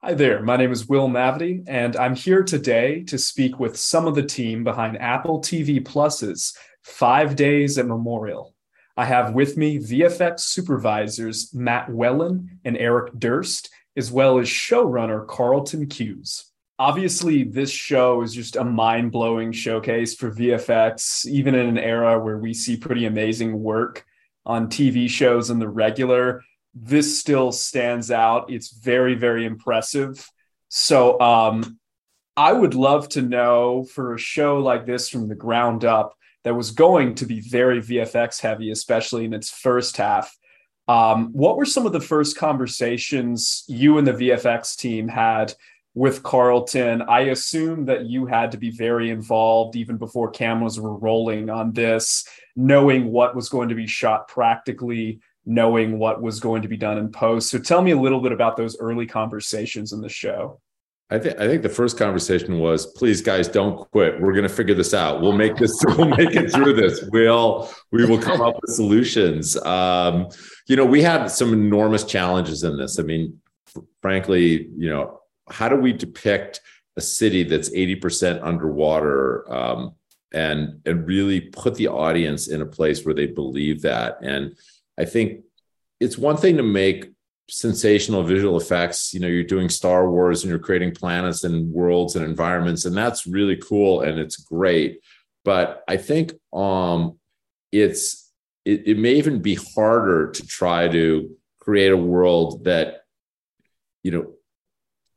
Hi there, my name is Will Mavity, and I'm here today to speak with some of the team behind Apple TV Plus's Five Days at Memorial. I have with me VFX supervisors Matt Whelan and Eric Durst, as well as showrunner Carlton Cuse. Obviously, this show is just a mind blowing showcase for VFX, even in an era where we see pretty amazing work on TV shows in the regular this still stands out. It's very, very impressive. So um, I would love to know for a show like this from the ground up that was going to be very VFX heavy, especially in its first half. Um, what were some of the first conversations you and the VFX team had with Carlton? I assume that you had to be very involved even before cameras were rolling on this, knowing what was going to be shot practically knowing what was going to be done in post. So tell me a little bit about those early conversations in the show. I think I think the first conversation was, please guys, don't quit. We're going to figure this out. We'll make this. We'll make it through this. We'll we will come up with solutions. Um, you know, we had some enormous challenges in this. I mean, frankly, you know, how do we depict a city that's eighty percent underwater um, and and really put the audience in a place where they believe that and I think it's one thing to make sensational visual effects. You know, you're doing Star Wars and you're creating planets and worlds and environments, and that's really cool and it's great. But I think um, it's it, it may even be harder to try to create a world that you know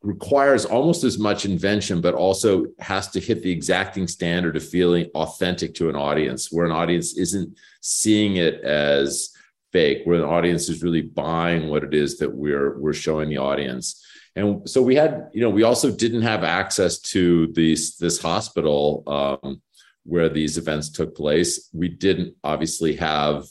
requires almost as much invention, but also has to hit the exacting standard of feeling authentic to an audience, where an audience isn't seeing it as fake where the audience is really buying what it is that we're we're showing the audience. And so we had you know we also didn't have access to these this hospital um, where these events took place. We didn't obviously have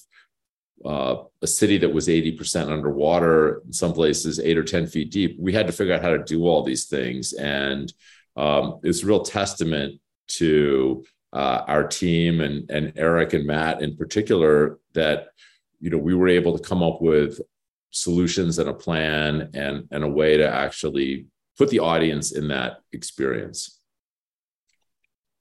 uh, a city that was 80% underwater in some places eight or 10 feet deep. We had to figure out how to do all these things. And um, it's a real testament to uh, our team and, and eric and matt in particular that you know we were able to come up with solutions and a plan and and a way to actually put the audience in that experience.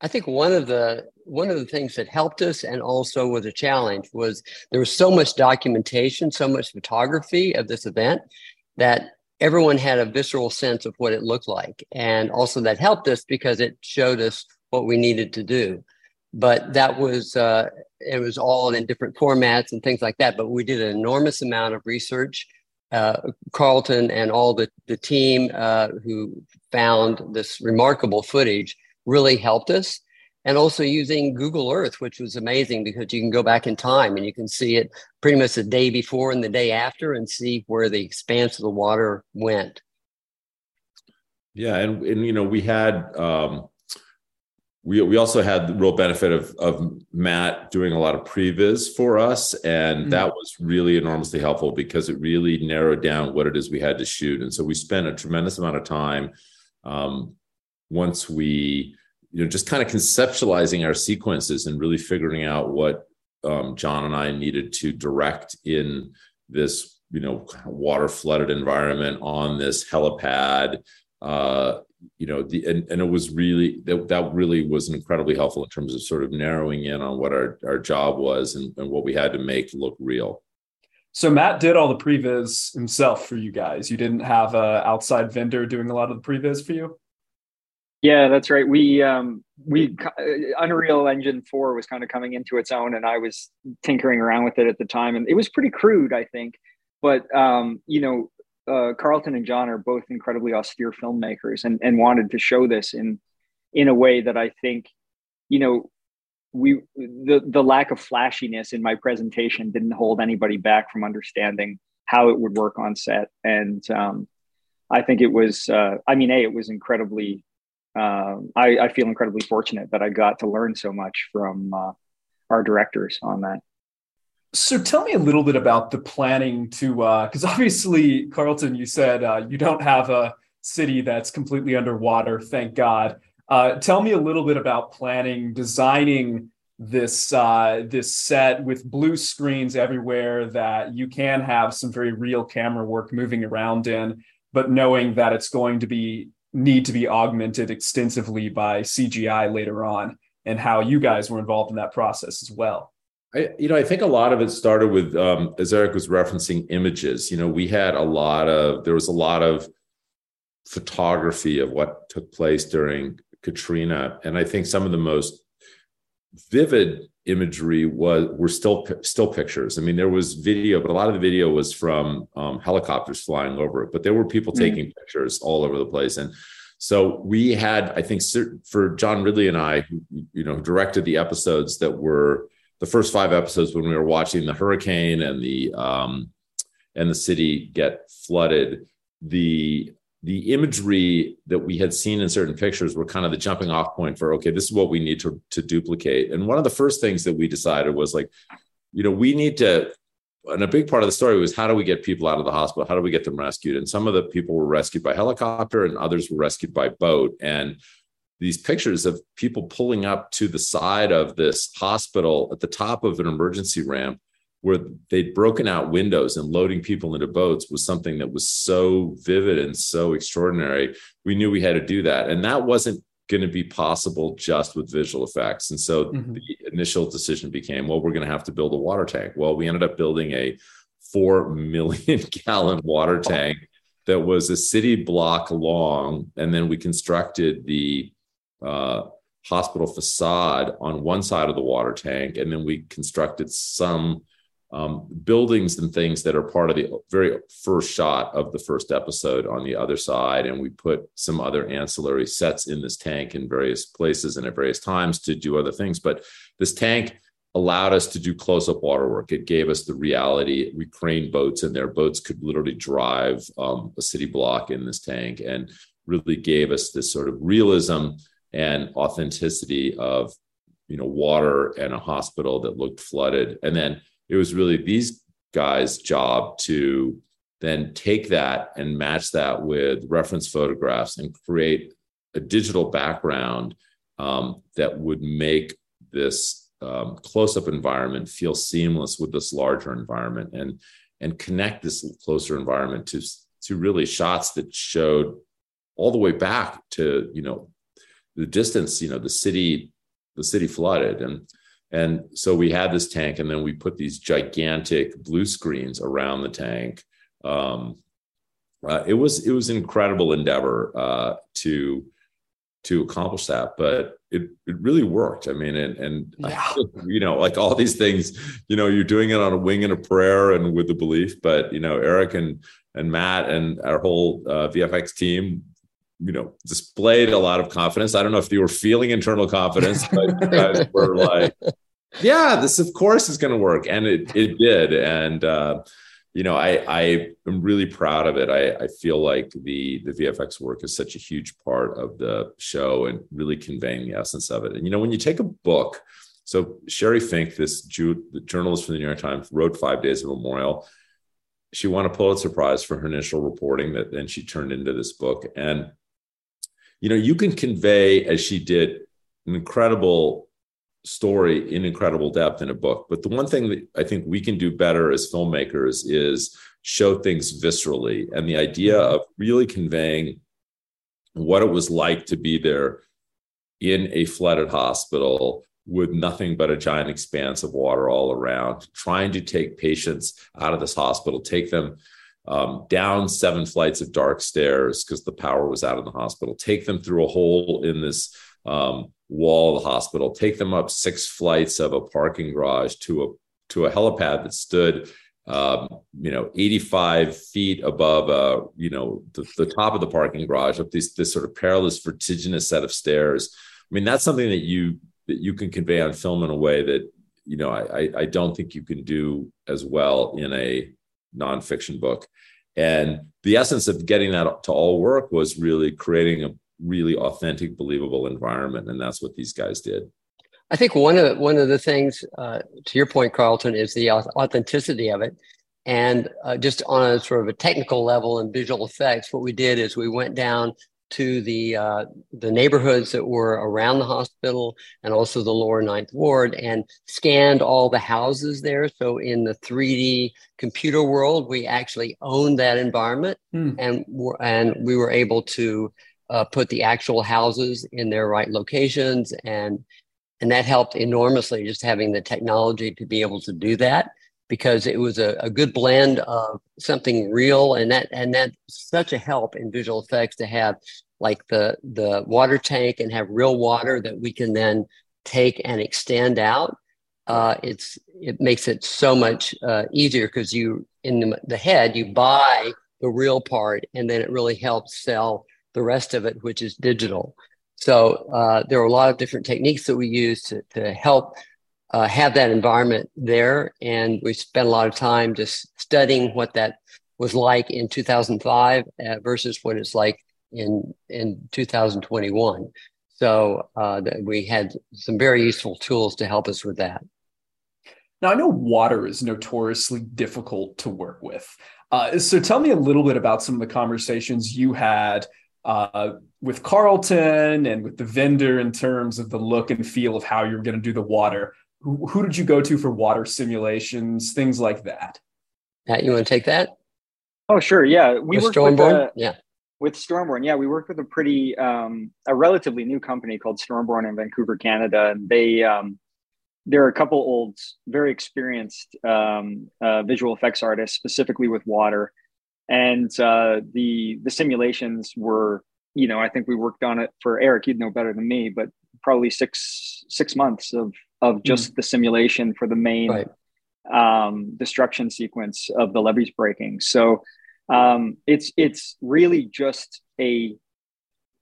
I think one of the one of the things that helped us and also was a challenge was there was so much documentation so much photography of this event that everyone had a visceral sense of what it looked like. And also that helped us because it showed us what we needed to do but that was uh, it was all in different formats and things like that. But we did an enormous amount of research. Uh, Carlton and all the the team uh, who found this remarkable footage really helped us. And also using Google Earth, which was amazing because you can go back in time and you can see it pretty much the day before and the day after and see where the expanse of the water went. Yeah, and and you know we had um, we we also had the real benefit of of Matt doing a lot of previs for us, and mm-hmm. that was really enormously helpful because it really narrowed down what it is we had to shoot. And so we spent a tremendous amount of time um, once we you know just kind of conceptualizing our sequences and really figuring out what um, John and I needed to direct in this you know water flooded environment on this helipad. Uh, you know the and, and it was really that, that really was incredibly helpful in terms of sort of narrowing in on what our, our job was and, and what we had to make look real. So matt did all the previs himself for you guys. You didn't have a outside vendor doing a lot of the previs for you? Yeah that's right. We um we uh, unreal engine 4 was kind of coming into its own and i was tinkering around with it at the time and it was pretty crude i think. But um you know uh, Carlton and John are both incredibly austere filmmakers and, and wanted to show this in in a way that I think, you know, we the the lack of flashiness in my presentation didn't hold anybody back from understanding how it would work on set. And um, I think it was, uh, I mean, a it was incredibly. Uh, I, I feel incredibly fortunate that I got to learn so much from uh, our directors on that. So tell me a little bit about the planning to, because uh, obviously, Carlton, you said uh, you don't have a city that's completely underwater, thank God. Uh, tell me a little bit about planning, designing this uh, this set with blue screens everywhere that you can have some very real camera work moving around in. but knowing that it's going to be need to be augmented extensively by CGI later on, and how you guys were involved in that process as well. I, you know, I think a lot of it started with, um, as Eric was referencing images. You know, we had a lot of there was a lot of photography of what took place during Katrina, and I think some of the most vivid imagery was were still still pictures. I mean, there was video, but a lot of the video was from um, helicopters flying over it. But there were people mm-hmm. taking pictures all over the place, and so we had, I think, for John Ridley and I, who, you know, directed the episodes that were the first five episodes when we were watching the hurricane and the um, and the city get flooded. The the imagery that we had seen in certain pictures were kind of the jumping off point for okay this is what we need to, to duplicate. And one of the first things that we decided was like you know we need to and a big part of the story was how do we get people out of the hospital? How do we get them rescued? And some of the people were rescued by helicopter and others were rescued by boat. And these pictures of people pulling up to the side of this hospital at the top of an emergency ramp where they'd broken out windows and loading people into boats was something that was so vivid and so extraordinary. We knew we had to do that. And that wasn't going to be possible just with visual effects. And so mm-hmm. the initial decision became, well, we're going to have to build a water tank. Well, we ended up building a 4 million gallon water tank that was a city block long. And then we constructed the uh, hospital facade on one side of the water tank. And then we constructed some um, buildings and things that are part of the very first shot of the first episode on the other side. And we put some other ancillary sets in this tank in various places and at various times to do other things. But this tank allowed us to do close up water work. It gave us the reality. We craned boats and their boats could literally drive um, a city block in this tank and really gave us this sort of realism and authenticity of you know water and a hospital that looked flooded. And then it was really these guys' job to then take that and match that with reference photographs and create a digital background um, that would make this um, close-up environment feel seamless with this larger environment and and connect this closer environment to to really shots that showed all the way back to you know the distance you know the city the city flooded and and so we had this tank, and then we put these gigantic blue screens around the tank. Um, uh, it was it was an incredible endeavor uh, to to accomplish that, but it it really worked. I mean, and and yeah. you know, like all these things, you know, you're doing it on a wing and a prayer and with the belief. But you know, Eric and and Matt and our whole uh, VFX team you know displayed a lot of confidence. I don't know if they were feeling internal confidence, but guys were like, "Yeah, this of course is going to work," and it it did. And uh, you know, I I am really proud of it. I I feel like the the VFX work is such a huge part of the show and really conveying the essence of it. And you know, when you take a book. So Sheri Fink, this Jew, journalist from the New York Times, wrote Five Days of Memorial. She won a Pulitzer Prize for her initial reporting that then she turned into this book. And you know, you can convey, as she did, an incredible story in incredible depth in a book. But the one thing that I think we can do better as filmmakers is show things viscerally. And the idea mm-hmm. of really conveying what it was like to be there in a flooded hospital with nothing but a giant expanse of water all around, trying to take patients out of this hospital, take them um, down seven flights of dark stairs because the power was out in the hospital, take them through a hole in this um, wall of the hospital, take them up six flights of a parking garage to a to a helipad that stood um, you know 85 feet above uh, you know the, the top of the parking garage up this this sort of perilous vertiginous set of stairs. I mean that's something that you that you can convey on film in a way that you know i i don't think you can do as well in a nonfiction book. And the essence of getting that to all work was really creating a really authentic, believable environment. And that's what these guys did. I think one of one of the things, uh, to your point, Carlton, is the authenticity of it. And uh, just on a sort of a technical level and visual effects, what we did is we went down to the uh, the neighborhoods that were around the hospital and also the lower ninth ward and scanned all the houses there. So in the 3D computer world, we actually owned that environment hmm. and and we were able to uh, put the actual houses in their right locations and and that helped enormously just having the technology to be able to do that because it was a, a good blend of something real and that and that's such a help in visual effects to have like the the water tank and have real water that we can then take and extend out. Uh, it's it makes it so much uh, easier because you in the, the head you buy the real part and then it really helps sell the rest of it which is digital. So uh, there are a lot of different techniques that we use to, to help uh, have that environment there. And we spent a lot of time just studying what that was like in 2005 uh, versus what it's like in in 2021. So uh, we had some very useful tools to help us with that. Now I know water is notoriously difficult to work with. Uh, so tell me a little bit about some of the conversations you had uh, with Carlton and with the vendor in terms of the look and feel of how you're going to do the water who, who did you go to for water simulations, things like that? Matt, you want to take that? Oh, sure. Yeah, we with worked Stormborn. With, uh, yeah, with Stormborn. Yeah, we worked with a pretty um, a relatively new company called Stormborn in Vancouver, Canada, and they um, there are a couple old, very experienced um, uh, visual effects artists, specifically with water, and uh, the the simulations were. You know, I think we worked on it for Eric. You'd know better than me, but probably six six months of of hmm. just mm. the simulation for the main right. um, destruction sequence of the levees breaking. So um, it's it's really just a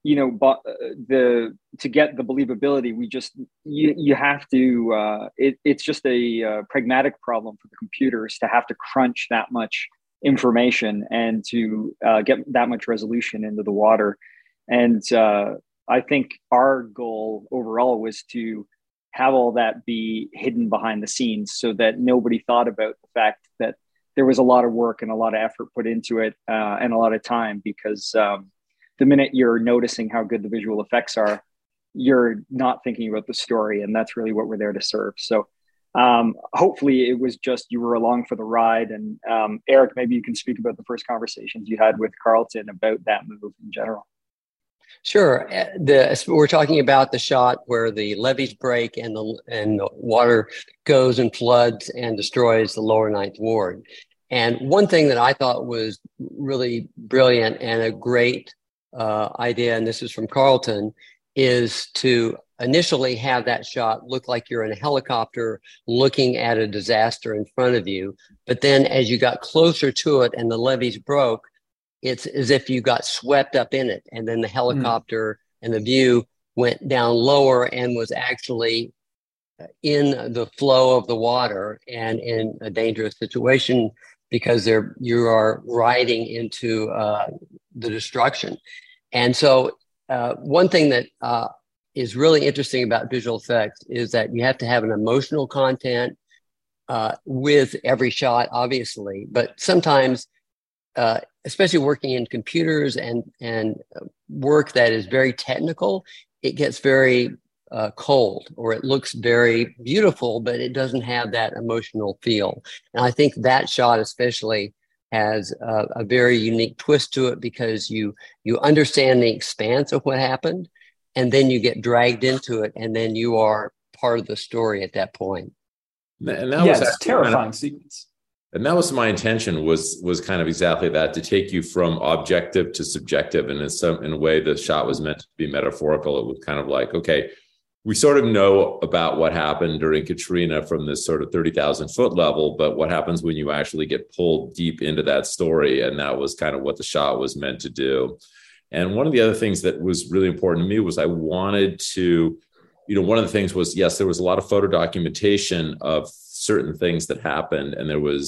you know but the to get the believability we just you, you have to uh, it, it's just a uh, pragmatic problem for the computers to have to crunch that much information and to uh, get that much resolution into the water and uh, i think our goal overall was to have all that be hidden behind the scenes so that nobody thought about the fact that there was a lot of work and a lot of effort put into it uh, and a lot of time because um, the minute you're noticing how good the visual effects are you're not thinking about the story and that's really what we're there to serve. So um, hopefully it was just you were along for the ride and um, eric maybe you can speak about the first conversations you had with carlton about that move in general Sure. Uh, the, we're talking about the shot where the levees break and the and the water goes and floods and destroys the lower ninth ward. And one thing that I thought was really brilliant and a great uh, idea, and this is from Carlton, is to initially have that shot look like you're in a helicopter looking at a disaster in front of you. But then as you got closer to it and the levees broke, it's as if you got swept up in it and then the hmm. helicopter mm. and the view went down lower and was actually in the flow of the water and in a dangerous situation because there you are riding into uh, the destruction and so uh, one thing that uh, is really interesting about visual effects is that you have to have an emotional content uh, with every shot obviously but sometimes uh, especially working in computers and and work that is very technical, it gets very uh, cold or it looks very beautiful, but it doesn't have that emotional feel. And I think that shot especially has a, a very unique twist to it because you you understand the expanse of what happened, and then you get dragged into it, and then you are part of the story at that point. And that yeah, was a terrifying sequence and that was my intention was was kind of exactly that to take you from objective to subjective and in some in a way the shot was meant to be metaphorical it was kind of like okay we sort of know about what happened during Katrina from this sort of 30,000 foot level, but what happens when you actually get pulled deep into that story? And that was kind of what the shot was meant to do. And one of the other things that was really important to me was I wanted to, you know, one of the things was, yes, there was a lot of photo documentation of certain things that happened. And there was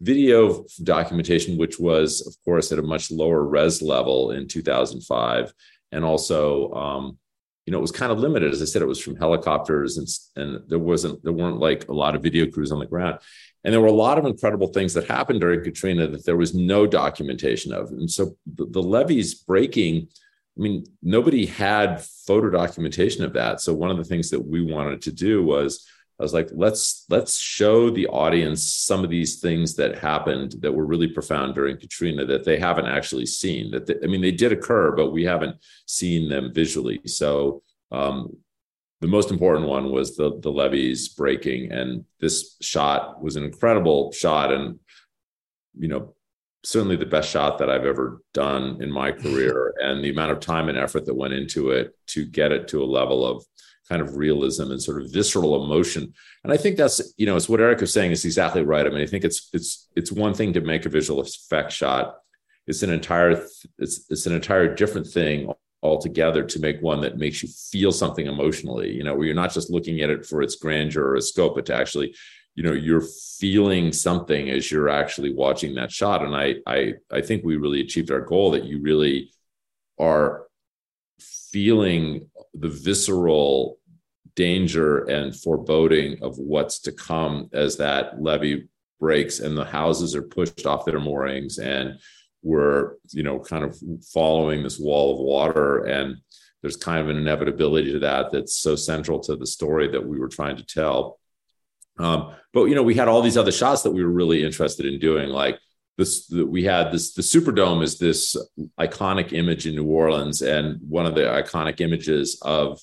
video documentation, which was, of course, at a much lower res level in 2005. And also, um, you know, it was kind of limited. As I said, it was from helicopters and, and there wasn't, there weren't like a lot of video crews on the ground. And there were a lot of incredible things that happened during Katrina that there was no documentation of. And so the, the levees breaking I mean, nobody had photo documentation of that. So one of the things that we wanted to do was I was like, let's let's show the audience some of these things that happened that were really profound during Katrina that they haven't actually seen. That they, I mean, they did occur, but we haven't seen them visually. So um, the most important one was the the levees breaking, and this shot was an incredible shot, and you know certainly the best shot that I've ever done in my career, and the amount of time and effort that went into it to get it to a level of kind of realism and sort of visceral emotion. And I think that's you know, it's what Eric was saying is exactly right. I mean, I think it's it's it's one thing to make a visual effect shot. It's an entire it's it's an entire different thing altogether to make one that makes you feel something emotionally. You know, where you're not just looking at it for its grandeur or its scope, but to actually you know you're feeling something as you're actually watching that shot and i i i think we really achieved our goal that you really are feeling the visceral danger and foreboding of what's to come as that levee breaks and the houses are pushed off their moorings and we're you know kind of following this wall of water. And there's kind of an inevitability to that that's so central to the story that we were trying to tell. Um, but you know, we had all these other shots that we were really interested in doing, like this. The, we had this. The Superdome is this iconic image in New Orleans, and one of the iconic images of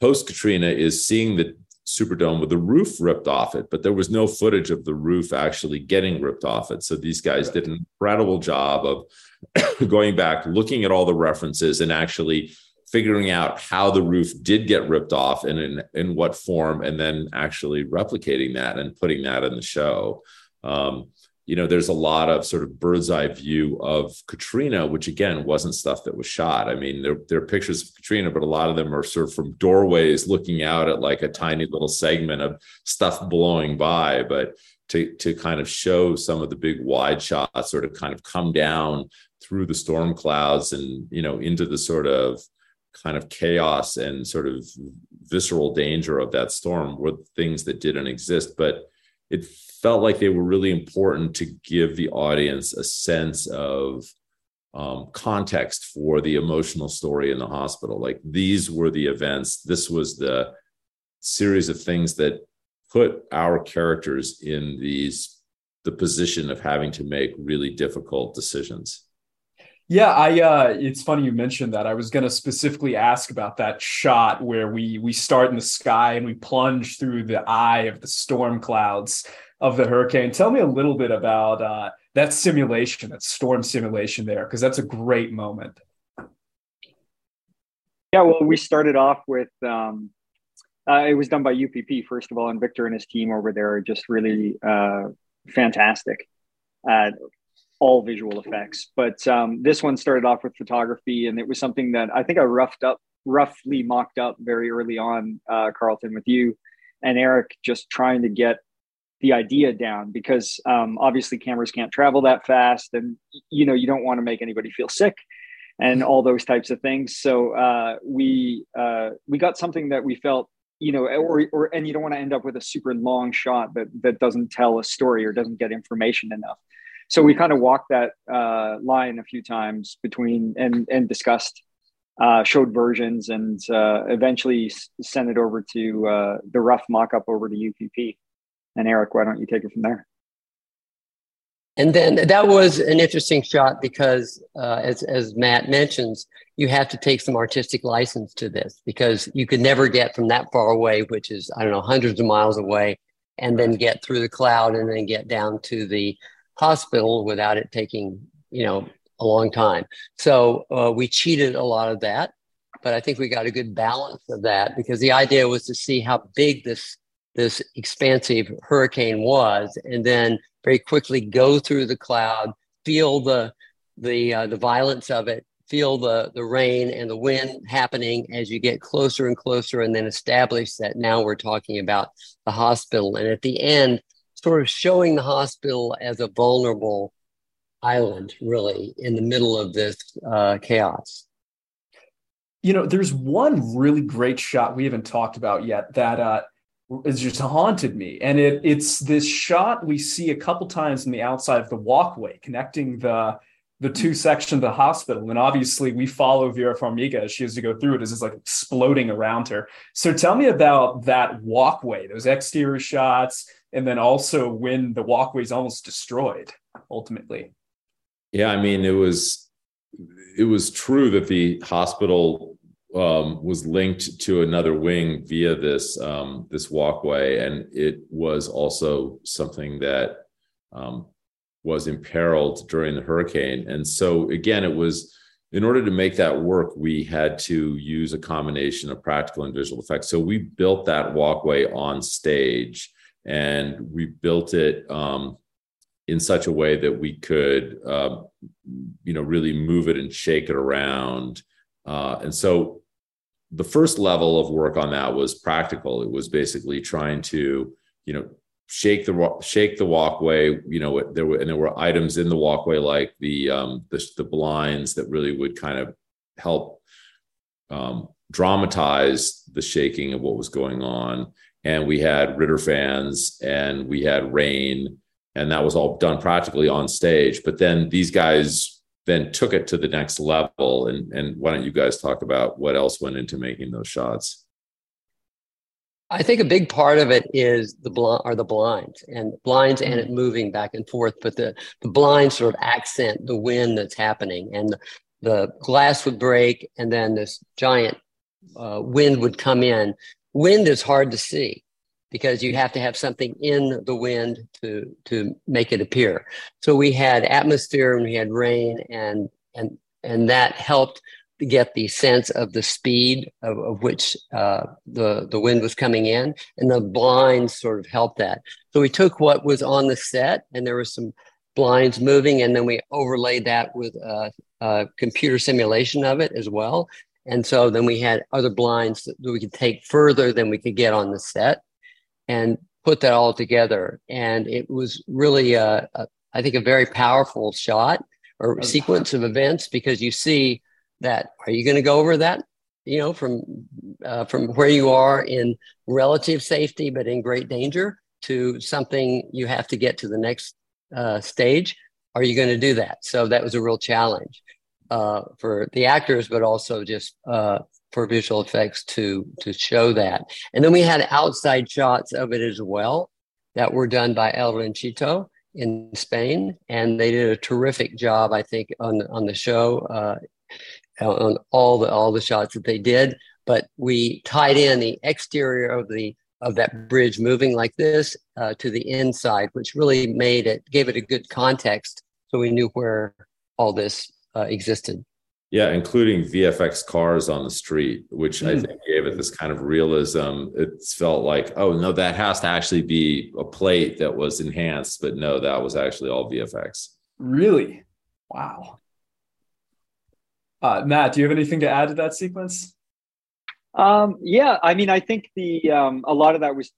post Katrina is seeing the Superdome with the roof ripped off it, but there was no footage of the roof actually getting ripped off it. So these guys did an incredible job of going back, looking at all the references, and actually figuring out how the roof did get ripped off and in, in what form, and then actually replicating that and putting that in the show. Um, you know, there's a lot of sort of bird's eye view of Katrina, which again wasn't stuff that was shot. I mean, there, there are pictures of Katrina, but a lot of them are sort of from doorways looking out at like a tiny little segment of stuff blowing by. But to, to kind of show some of the big wide shots sort of kind of come down through the storm clouds and, you know, into the sort of kind of chaos and sort of visceral danger of that storm were things that didn't exist but it felt like they were really important to give the audience a sense of um, context for the emotional story in the hospital. Like these were the events. This was the series of things that put our characters in these the position of having to make really difficult decisions. Yeah, I uh it's funny you mentioned that. I was going to specifically ask about that shot where we we start in the sky and we plunge through the eye of the storm clouds of the hurricane. Tell me a little bit about uh that simulation, that storm simulation there because that's a great moment. Yeah, well, we started off with um uh, it was done by UPP first of all, and Victor and his team over there are just really uh, fantastic. Uh, all visual effects. But um, this one started off with photography, and it was something that I think I roughed up, roughly mocked up very early on, uh, Carlton, with you and Eric, just trying to get the idea down because um, obviously cameras can't travel that fast, and you know you don't want to make anybody feel sick and all those types of things. So uh, we uh, we got something that we felt you know, or, or and you don't want to end up with a super long shot that that doesn't tell a story or doesn't get information enough so we kind of walked that uh, line a few times between and and discussed uh, showed versions and uh, eventually sent it over to uh, the rough mock-up over to UPP. And Eric, why don't you take it from there? And then that was an interesting shot because, uh, as, as Matt mentions, you have to take some artistic license to this because you could never get from that far away, which is, I don't know, hundreds of miles away, and then get through the cloud and then get down to the hospital without it taking, you know, a long time. So uh, we cheated a lot of that, but I think we got a good balance of that because the idea was to see how big this this expansive hurricane was, and then very quickly go through the cloud, feel the the uh, the violence of it, feel the the rain and the wind happening as you get closer and closer, and then establish that now we're talking about the hospital. And at the end, sort of showing the hospital as a vulnerable island, really, in the middle of this uh, chaos. You know, there's one really great shot we haven't talked about yet that uh, has just haunted me, and it it's this shot we see a couple times in the outside of the walkway connecting the the two hmm. sections of the hospital. And obviously, we follow Vera Farmiga as she has to go through it as it's like exploding around her. So tell me about that walkway, those exterior shots, and then also when the walkway is almost destroyed ultimately. Yeah, I mean, it was it was true that the hospital um, was linked to another wing via this um, this walkway, and it was also something that um, was imperiled during the hurricane. And so again, it was in order to make that work, we had to use a combination of practical and visual effects. So we built that walkway on stage, and we built it um, in such a way that we could, uh, you know, really move it and shake it around. Uh, and so the first level of work on that was practical. It was basically trying to, you know, shake the shake the walkway. You know, there were and there were items in the walkway like the um, the, the blinds that really would kind of help um, dramatize the shaking of what was going on. And we had Ritter fans and we had rain, and that was all done practically on stage. But then these guys then took it to the next level. And, and why don't you guys talk about what else went into making those shots? I think a big part of it is the blind are the blinds and blinds and it mm-hmm. moving back and forth, but the the blinds sort of accent the wind that's happening, and the, the glass would break, and then this giant uh, wind would come in. Wind is hard to see, because you have to have something in the wind to to make it appear. So we had atmosphere and we had rain and and and that helped get the sense of the speed of, of which uh, the the wind was coming in, and the blinds sort of helped that. So we took what was on the set, and there was some blinds moving, and then we overlaid that with a, a computer simulation of it as well. And so then we had other blinds that we could take further than we could get on the set and put that all together. And it was really, a, a, I think, a very powerful shot or sequence of events because you see that. Are you going to go over that? You know, from uh, from where you are in relative safety but in great danger to something you have to get to the next uh, stage. Are you going to do that? So that was a real challenge uh, for the actors, but also just uh, for visual effects to to show that. And then we had outside shots of it as well that were done by El Ranchito in Spain, and they did a terrific job, I think, on on the show, uh, on all the all the shots that they did. But we tied in the exterior of the of that bridge moving like this uh, to the inside, which really made it gave it a good context, so we knew where all this uh, existed. Yeah, including VFX cars on the street, which mm. I hmm. think gave it this kind of realism. It felt like, oh no, that has to actually be a plate that was enhanced, but no, that was actually all VFX. Really? Wow. Uh, Matt, do you have anything to add to that sequence? Um, yeah, I mean, I think the um, a lot of that was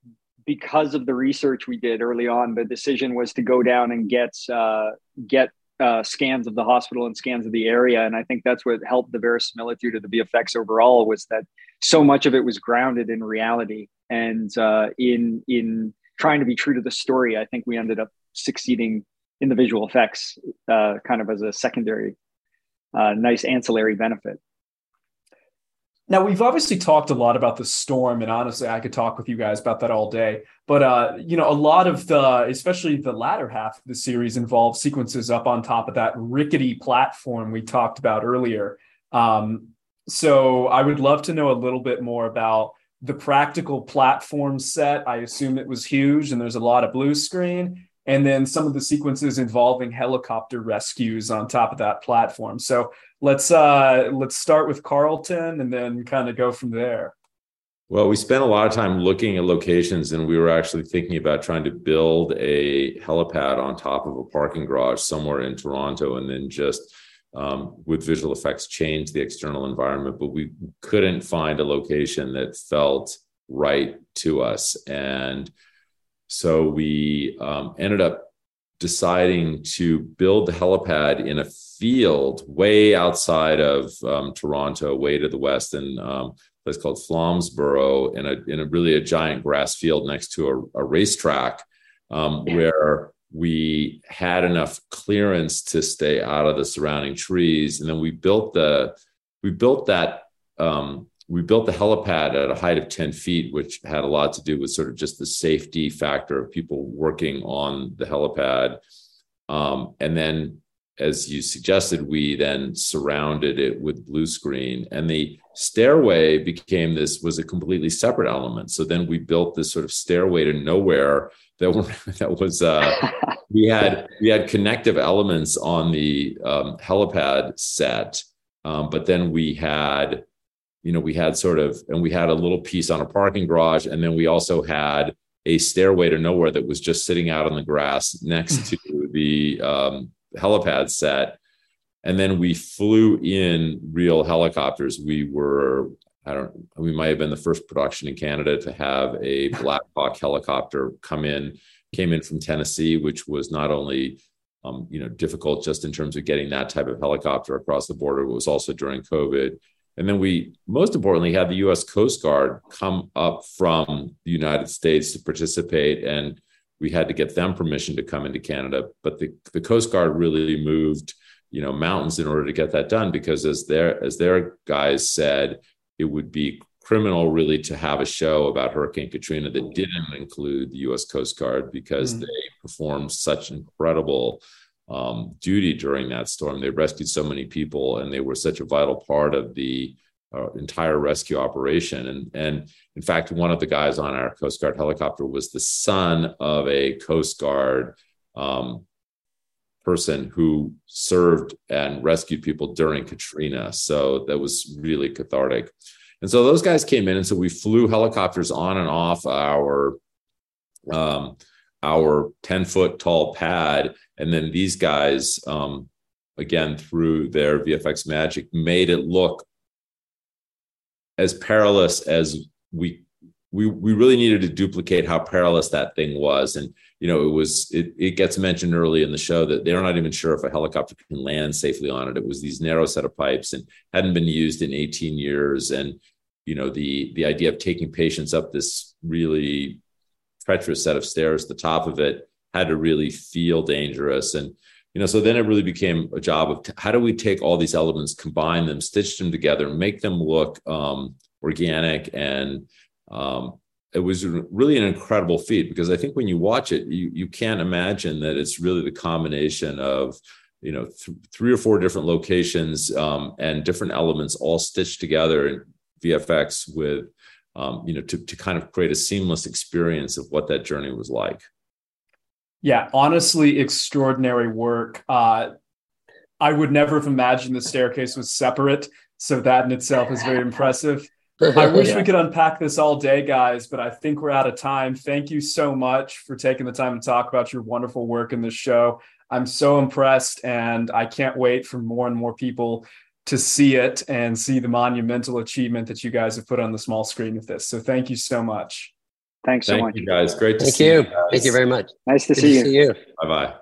because of the research we did early on. The decision was to go down and get uh, get uh, scans of the hospital and scans of the area. And I think that's what helped the verisimilitude of the VFX overall was that so much of it was grounded in reality and uh, in in trying to be true to the story. I think we ended up succeeding in the visual effects, uh, kind of as a secondary, uh, nice ancillary benefit. Now we've obviously talked a lot about the storm, and honestly, I could talk with you guys about that all day. But uh, you know, a lot of the, especially the latter half of the series, involves sequences up on top of that rickety platform we talked about earlier. Um, so I would love to know a little bit more about the practical platform set. I assume it was huge, and there's a lot of blue screen and then some of the sequences involving helicopter rescues on top of that platform. So let's uh, let's start with Carlton and then kind of go from there. Well, we spent a lot of time looking at locations, and we were actually thinking about trying to build a helipad on top of a parking garage somewhere in Toronto, and then just um, with visual effects change the external environment. But we couldn't find a location that felt right to us, and so we um, ended up deciding to build the helipad in a field way outside of um, Toronto, way to the west, in um, a place called Flamborough, in a in a really a giant grass field next to a, a racetrack, um, where we had enough clearance to stay out of the surrounding trees, and then we built the we built that um, we built the helipad at a height of 10 feet, which had a lot to do with sort of just the safety factor of people working on the helipad. Um, and then, as you suggested, we then surrounded it with blue screen, and the stairway became this was a completely separate element. So then we built this sort of stairway to nowhere that were, that was uh, we had we had connective elements on the um, helipad set, um, but then we had you know, we had sort of, and we had a little piece on a parking garage, and then we also had a stairway to nowhere that was just sitting out on the grass next to the um, helipad set. And then we flew in real helicopters. We were, I don't, we might have been the first production in Canada to have a Black Hawk helicopter come in, came in from Tennessee, which was not only um, you know difficult just in terms of getting that type of helicopter across the border, it was also during COVID. And then we, most importantly, had the US Coast Guard come up from the United States to participate. And we had to get them permission to come into Canada. But the, the Coast Guard really moved, you know, mountains in order to get that done because as their as their guys said, it would be criminal really to have a show about Hurricane Katrina that didn't include the US Coast Guard because mm. they performed such incredible um, duty during that storm. They rescued so many people, and they were such a vital part of the uh, entire rescue operation. And and in fact, one of the guys on our Coast Guard helicopter was the son of a Coast Guard um, person who served and rescued people during Katrina. So that was really cathartic. And so those guys came in, and so we flew helicopters on and off our um, our 10 foot tall pad. And then these guys, um, again, through their VFX magic, made it look as perilous as we we we really needed to duplicate how perilous that thing was. And you know it was it, it gets mentioned early in the show that they're not even sure if a helicopter can land safely on it. It was these narrow set of pipes and hadn't been used in 18 years. And you know the the idea of taking patients up this really treacherous set of stairs the top of it had to really feel dangerous. And you know so then it really became a job of t- how do we take all these elements combine them stitch them together make them look um, organic? And um, it was really an incredible feat because i think when you watch it you, you can't imagine that it's really the combination of you know th- three or four different locations um, and different elements all stitched together in vfx with um, you know to, to kind of create a seamless experience of what that journey was like yeah, honestly, extraordinary work. Uh, I would never have imagined the staircase was separate. So that in itself is very impressive. I wish yeah. we could unpack this all day, guys, but I think we're out of time. Thank you so much for taking the time to talk about your wonderful work in this show. I'm so impressed, and I can't wait for more and more people to see it and see the monumental achievement that you guys have put on the small screen with this. So, thank you so much. Thanks so Thank much. you guys. Great to Thank see you. Thank you very much. Nice to, see, to you. see you. Bye bye.